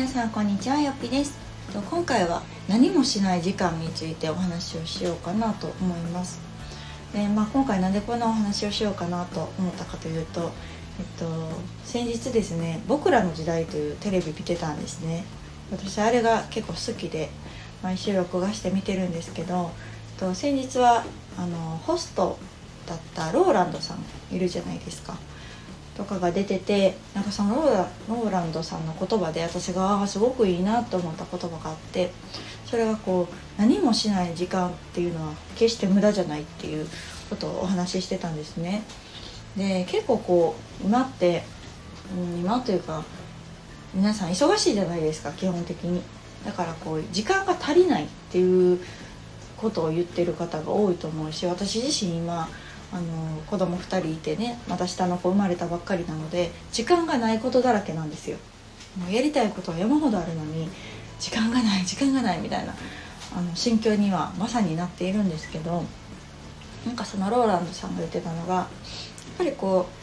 皆さんこんにちはよっぴです。今回は何もしない時間についてお話をしようかなと思います。で、まあ、今回なんでこんなお話をしようかなと思ったかというと、えっと、先日ですね「僕らの時代」というテレビ見てたんですね。私あれが結構好きで毎週録画して見てるんですけどと先日はあのホストだったローランドさんいるじゃないですか。とかが出ててなんかそのローラローランドさんの言葉で私がすごくいいなと思った言葉があってそれがこう何もしない時間っていうのは決して無駄じゃないっていうことをお話ししてたんですね。で結構こう今って、うん、今というか皆さん忙しいじゃないですか基本的に。だからこう時間が足りないっていうことを言ってる方が多いと思うし私自身今あの子供2人いてねまた下の子生まれたばっかりなので時間がないことだらけなんですよ。もうやりたいことは山ほどあるのに時間がない時間がないみたいなあの心境にはまさになっているんですけどなんかそのローランドさんが言ってたのがやっぱりこう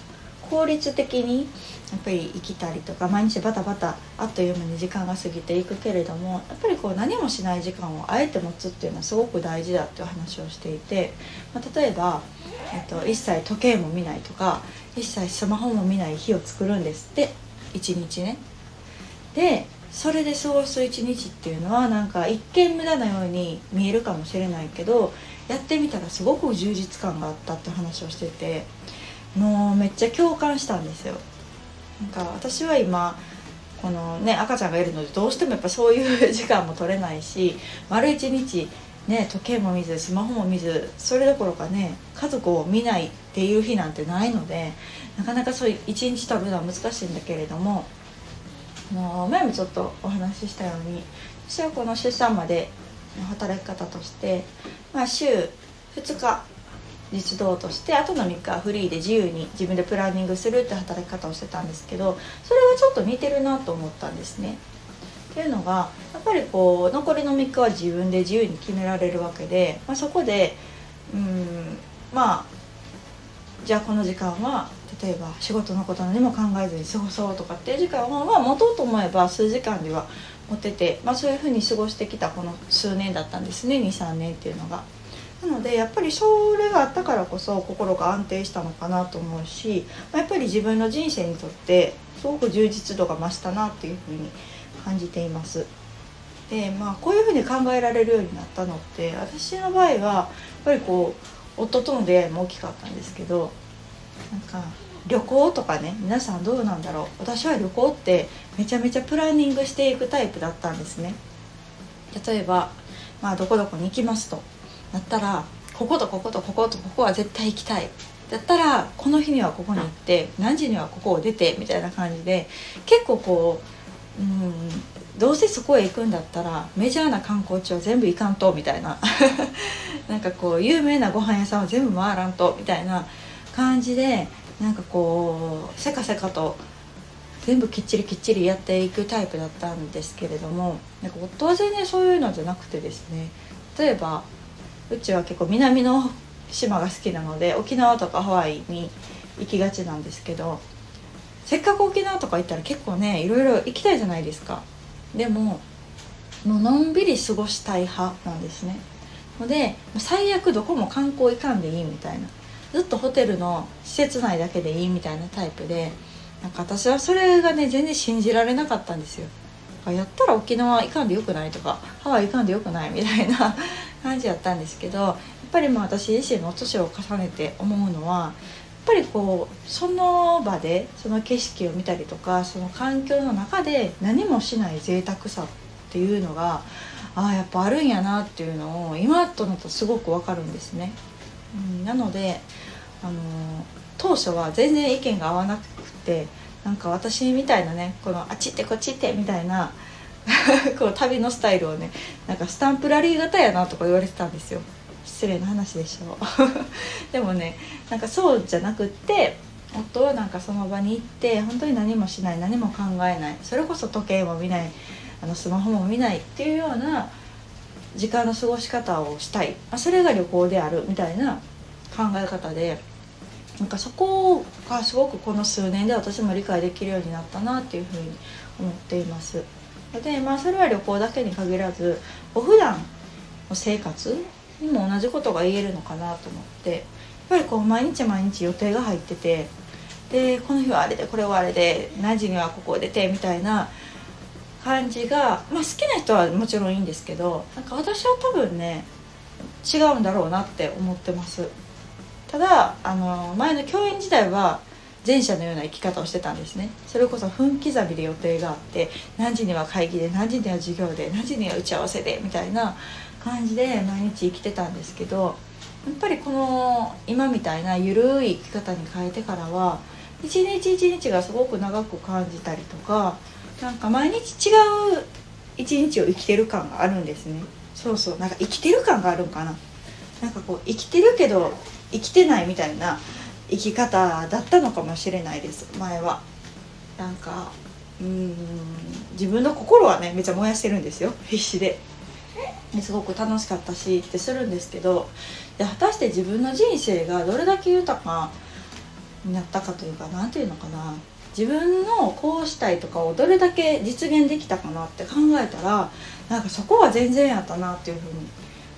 効率的にやっぱり生きたりとか毎日バタバタあっという間に時間が過ぎていくけれどもやっぱりこう何もしない時間をあえて持つっていうのはすごく大事だっていう話をしていて、まあ、例えば、えっと、一切時計も見ないとか一切スマホも見ない日を作るんですって一日ね。でそれで過ごす一日っていうのはなんか一見無駄なように見えるかもしれないけどやってみたらすごく充実感があったって話をしててもうめっちゃ共感したんですよ。なんか私は今このね赤ちゃんがいるのでどうしてもやっぱそういう時間も取れないし丸一日ね時計も見ずスマホも見ずそれどころかね家族を見ないっていう日なんてないのでなかなかそういう一日取るのは難しいんだけれどもの前もちょっとお話ししたように私はこの出産までの働き方として、まあ、週2日実動としてあとの3日はフリーで自由に自分でプランニングするって働き方をしてたんですけどそれはちょっと似てるなと思ったんですね。っていうのがやっぱりこう残りの3日は自分で自由に決められるわけで、まあ、そこでうんまあじゃあこの時間は例えば仕事のこと何も考えずに過ごそうとかっていう時間は、まあ、持とうと思えば数時間では持てて、まあ、そういうふうに過ごしてきたこの数年だったんですね23年っていうのが。なのでやっぱりそれがあったからこそ心が安定したのかなと思うしやっぱり自分の人生にとってすごく充実度が増したなっていうふうに感じています。でまあこういうふうに考えられるようになったのって私の場合はやっぱりこう夫との出会いも大きかったんですけどなんか旅行とかね皆さんどうなんだろう私は旅行ってめちゃめちゃプランニングしていくタイプだったんですね例えば、まあ、どこどこに行きますとだったらこことこことこことここは絶対行きたい。だったらこの日にはここに行って何時にはここを出てみたいな感じで結構こううんどうせそこへ行くんだったらメジャーな観光地は全部行かんとみたいな。なんかこう有名なご飯屋さんは全部回らんとみたいな感じでなんかこうせかせかと全部きっちりきっちりやっていくタイプだったんですけれどもなんか夫は全然そういうのじゃなくてですね例えばうちは結構南の島が好きなので沖縄とかハワイに行きがちなんですけどせっかく沖縄とか行ったら結構ねいろいろ行きたいじゃないですか。でももうのんびり過ごしたい派なんですね。ので最悪どこも観光行かんでいいみたいな。ずっとホテルの施設内だけでいいみたいなタイプでなんか私はそれがね全然信じられなかったんですよ。やったら沖縄行かんでよくないとかハワイ行かんでよくないみたいな感じやったんですけどやっぱりまあ私自身の年を重ねて思うのはやっぱりこうその場でその景色を見たりとかその環境の中で何もしない贅沢さっていうのがああやっぱあるんやなっていうのを今となるとすごくわかるんですね。うん、なのであの当初は全然意見が合わなくてなんか私みたいなねこのあっち行ってこっち行ってみたいな こう旅のスタイルをねなんかスタンプラリー型やなとか言われてたんですよ。失礼な話でしょ でもねなんかそうじゃなくって夫はなんかその場に行って本当に何もしない何も考えないそれこそ時計も見ないあのスマホも見ないっていうような時間の過ごし方をしたい、まあ、それが旅行であるみたいな考え方でなんかそこがすごくこの数年で私も理解できるようになったなっていうふうに思っています。でまあそれは旅行だけに限らずお普段の生活にも同じことが言えるのかなと思ってやっぱりこう毎日毎日予定が入っててでこの日はあれでこれはあれで何時にはここを出てみたいな感じが、まあ、好きな人はもちろんいいんですけどなんか私は多分ね違うんだろうなって思ってます。ただあの前の教員時代は前者のような生き方をしてたんですね。それこそ分刻みで予定があって何時には会議で何時には授業で何時には打ち合わせでみたいな感じで毎日生きてたんですけどやっぱりこの今みたいな緩い生き方に変えてからは一日一日がすごく長く感じたりとかなんか毎日違う一日を生きてる感があるんですね。そうそう。なんか生きてる感があるんかな。なんかこう生きてるけど生きてないみたいな生き方だったのかもしれないです前は。なんかうん自分の心はねめっちゃ燃やしてるんですよ。必死で。すごく楽しかったしってするんですけどで果たして自分の人生がどれだけ豊かになったかというか何て言うのかな。自分のこうしたいとかをどれだけ実現できたかなって考えたらなんかそこは全然やったなっていうふうに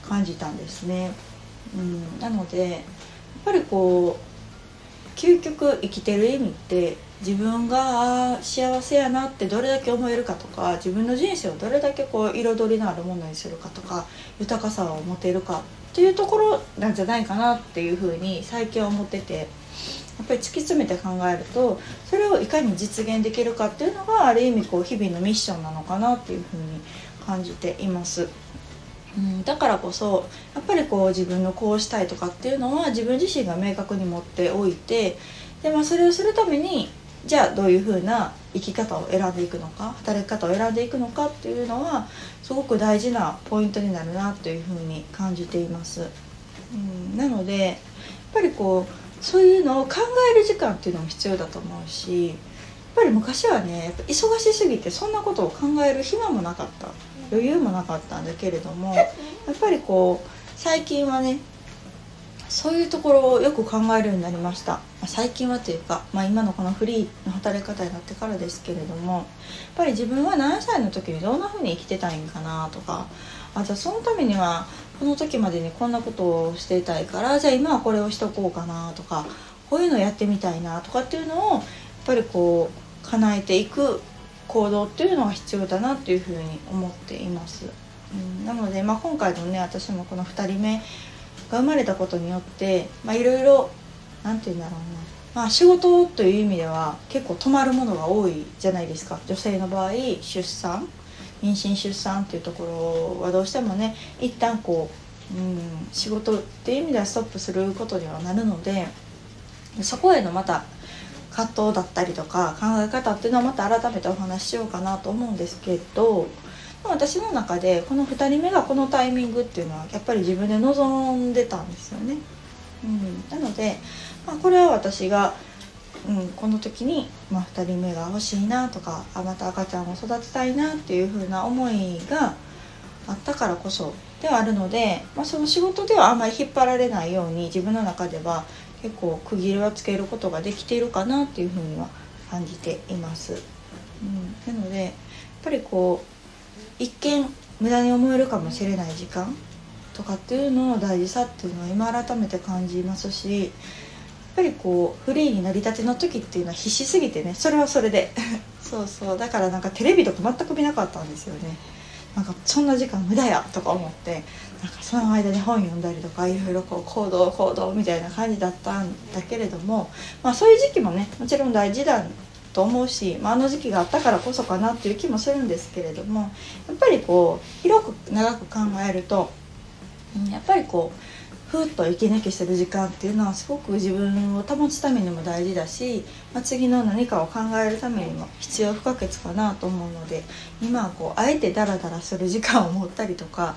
感じたんですね。うん、なのでやっぱりこう究極生きてる意味って自分が幸せやなってどれだけ思えるかとか自分の人生をどれだけこう彩りのあるものにするかとか豊かさを持てるかっていうところなんじゃないかなっていうふうに最近は思っててやっぱり突き詰めて考えるとそれをいかに実現できるかっていうのがある意味こう日々のミッションなのかなっていうふうに感じています。うん、だからこそやっぱりこう自分のこうしたいとかっていうのは自分自身が明確に持っておいてで、まあ、それをするためにじゃあどういうふうな生き方を選んでいくのか働き方を選んでいくのかっていうのはすごく大事なポイントになるなというふうに感じています。うん、なのでやっぱりこうそういうのを考える時間っていうのも必要だと思うしやっぱり昔はねやっぱ忙しすぎてそんなことを考える暇もなかった余裕もなかったんだけれどもやっぱりこう最近はねそういうところをよく考えるようになりました、最近はというか、まあ、今のこのフリーの働き方になってからですけれどもやっぱり自分は何歳の時にどんな風に生きてたいんかなとかあじゃあそのためにはこの時までにこんなことをしていたいからじゃあ今はこれをしとこうかなとかこういうのをやってみたいなとかっていうのをやっぱりこう叶えていく行動っていうのが必要だなっていうふうに思っています。うん、なので、まあ、今回のね私もこの2人目が生まれたことによっていろいろ何て言うんだろうな、まあ、仕事という意味では結構止まるものが多いじゃないですか女性の場合出産妊娠出産っていうところはどうしてもね一旦こう、うん、仕事っていう意味ではストップすることにはなるのでそこへのまた葛藤だったりとか考え方っていうのはまた改めてお話ししようかなと思うんですけど私の中でこの2人目がこのタイミングっていうのはやっぱり自分で望んでたんですよね。うん、なので、まあ、これは私が、うん、この時に、まあ、2人目が欲しいなとかあまた赤ちゃんを育てたいなっていう風な思いがあったからこそではあるので、まあ、その仕事ではあんまり引っ張られないように自分の中では結構区切りはつけることができているかなっていうふうには感じています。うん、なのでやっぱりこう一見無駄に思えるかもしれない時間とかっていうのの大事さっていうのは今改めて感じますしやっぱりこうフリーになりたての時っていうのは必死すぎてねそれはそれで。そうそう。だからなんかテレビとか全く見なかったんですよね。なんかそんな時間無駄やとか思って。なんかその間に本読んだりとかいろいろこう行動行動みたいな感じだったんだけれども、まあ、そういう時期もねもちろん大事だと思うし、まあ、あの時期があったからこそかなっていう気もするんですけれどもやっぱりこう広く長く考えるとやっぱりこうふっと息抜きする時間っていうのはすごく自分を保つためにも大事だし、まあ、次の何かを考えるためにも必要不可欠かなと思うので今はこうあえてダラダラする時間を持ったりとか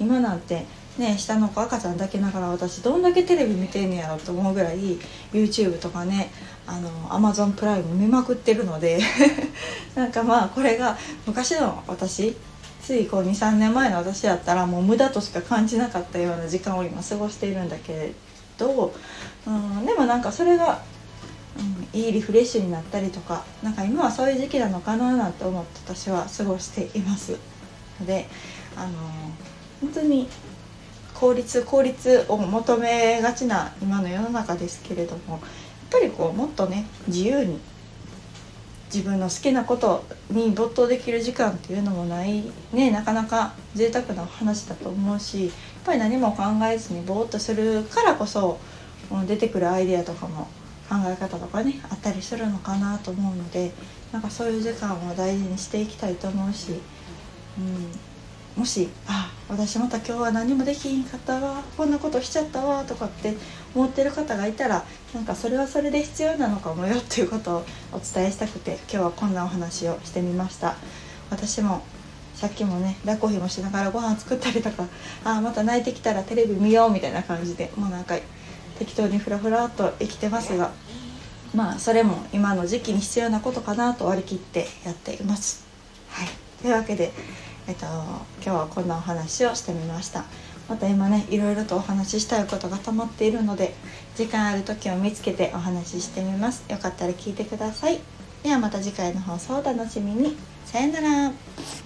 今なんてね下の子赤ちゃん抱きながら私どんだけテレビ見てんねやろと思うぐらい YouTube とかねあの Amazon プライム見まくってるので なんかまあこれが昔の私ついこう23年前の私だったらもう無駄としか感じなかったような時間を今過ごしているんだけど、うん、でもなんかそれがうん、いいリフレッシュになったりとかなんか今はそういう時期なのかななんて思って私は過ごしています。のであの本当に効率効率を求めがちな今の世の中ですけれどもやっぱりこうもっとね自由に自分の好きなことに没頭できる時間っていうのもないねなかなか贅沢な話だと思うしやっぱり何も考えずにぼーっとするからこそ出てくるアイデアとかも考え方とかねあったりするのかなと思うのでなんかそういう時間を大事にしていきたいと思うし、うん、もし「あ私また今日は何もできひんかったわこんなことしちゃったわ」とかって思ってる方がいたらなんかそれはそれで必要なのかもよっていうことをお伝えしたくて今日はこんなお話をしてみました私もさっきもね抱っこひもしながらご飯作ったりとかあまた泣いてきたらテレビ見ようみたいな感じでもうなんか適当にフラフラっと生きてますがまあそれも今の時期に必要なことかなと割り切ってやっています。はい、というわけでえっと、今日はこんなお話をしてみました。また今ねいろいろとお話ししたいことが溜まっているので時間ある時を見つけてお話ししてみます。よかったら聞いてください。ではまた次回の放送をお楽しみに。さよなら。